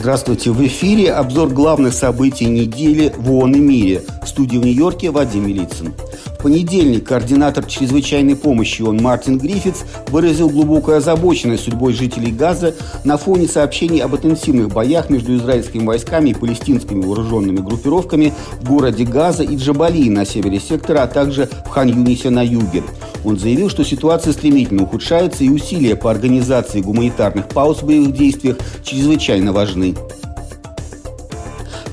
Здравствуйте, в эфире обзор главных событий недели в ООН и мире. В студии в Нью-Йорке Вадим Милицын. В понедельник координатор чрезвычайной помощи ООН Мартин Гриффитс выразил глубокую озабоченность судьбой жителей Газа на фоне сообщений об интенсивных боях между израильскими войсками и палестинскими вооруженными группировками в городе Газа и Джабали на севере сектора, а также в Хан-Юнисе на юге. Он заявил, что ситуация стремительно ухудшается и усилия по организации гуманитарных пауз в боевых действиях чрезвычайно важны.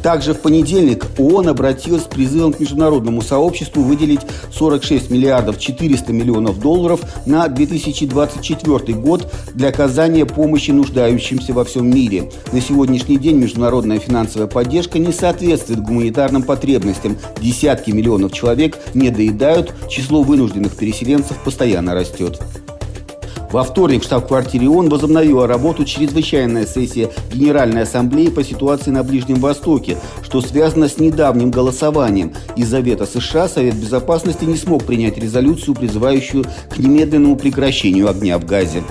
Также в понедельник ООН обратилась с призывом к международному сообществу выделить 46 миллиардов 400 миллионов долларов на 2024 год для оказания помощи нуждающимся во всем мире. На сегодняшний день международная финансовая поддержка не соответствует гуманитарным потребностям. Десятки миллионов человек не доедают, число вынужденных переселенцев постоянно растет. Во вторник в штаб-квартире ООН возобновила работу чрезвычайная сессия Генеральной Ассамблеи по ситуации на Ближнем Востоке, что связано с недавним голосованием. Из-за вето США Совет Безопасности не смог принять резолюцию, призывающую к немедленному прекращению огня в Газе.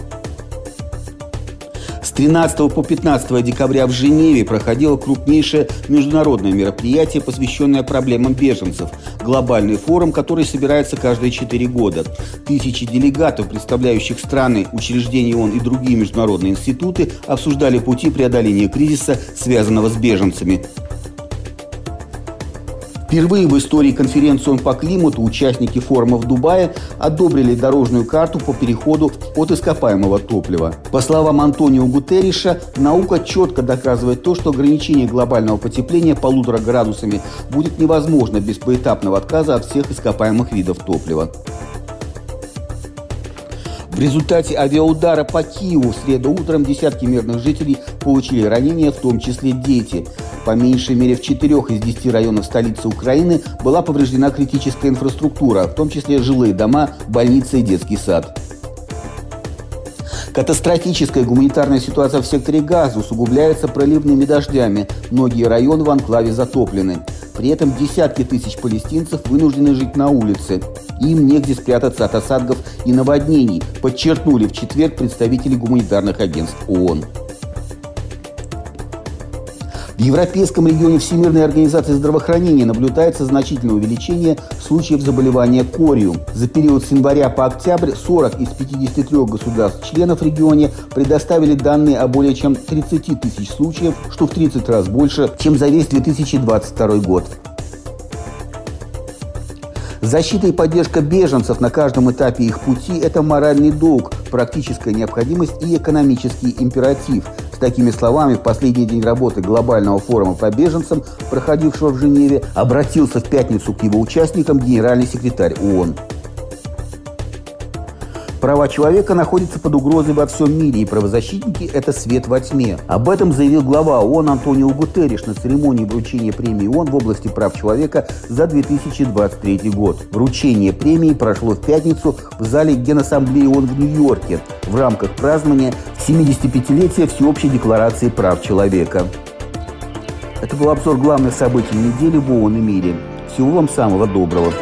13 по 15 декабря в Женеве проходило крупнейшее международное мероприятие, посвященное проблемам беженцев. Глобальный форум, который собирается каждые четыре года. Тысячи делегатов, представляющих страны, учреждения ООН и другие международные институты, обсуждали пути преодоления кризиса, связанного с беженцами. Впервые в истории конференции по климату участники форума в Дубае одобрили дорожную карту по переходу от ископаемого топлива. По словам Антонио Гутерриша, наука четко доказывает то, что ограничение глобального потепления полутора градусами будет невозможно без поэтапного отказа от всех ископаемых видов топлива. В результате авиаудара по Киеву в среду утром десятки мирных жителей получили ранения, в том числе дети. По меньшей мере в четырех из десяти районов столицы Украины была повреждена критическая инфраструктура, в том числе жилые дома, больницы и детский сад. Катастрофическая гуманитарная ситуация в секторе Газа усугубляется проливными дождями. Многие районы в анклаве затоплены. При этом десятки тысяч палестинцев вынуждены жить на улице. Им негде спрятаться от осадков и наводнений, подчеркнули в четверг представители гуманитарных агентств ООН. В Европейском регионе Всемирной организации здравоохранения наблюдается значительное увеличение случаев заболевания корью. За период с января по октябрь 40 из 53 государств-членов регионе предоставили данные о более чем 30 тысяч случаев, что в 30 раз больше, чем за весь 2022 год. Защита и поддержка беженцев на каждом этапе их пути – это моральный долг, практическая необходимость и экономический императив. С такими словами в последний день работы глобального форума по беженцам, проходившего в Женеве, обратился в пятницу к его участникам генеральный секретарь ООН. Права человека находятся под угрозой во всем мире, и правозащитники – это свет во тьме. Об этом заявил глава ООН Антонио Гутерриш на церемонии вручения премии ООН в области прав человека за 2023 год. Вручение премии прошло в пятницу в зале Генассамблеи ООН в Нью-Йорке в рамках празднования 75-летия Всеобщей декларации прав человека. Это был обзор главных событий недели в ООН и мире. Всего вам самого доброго.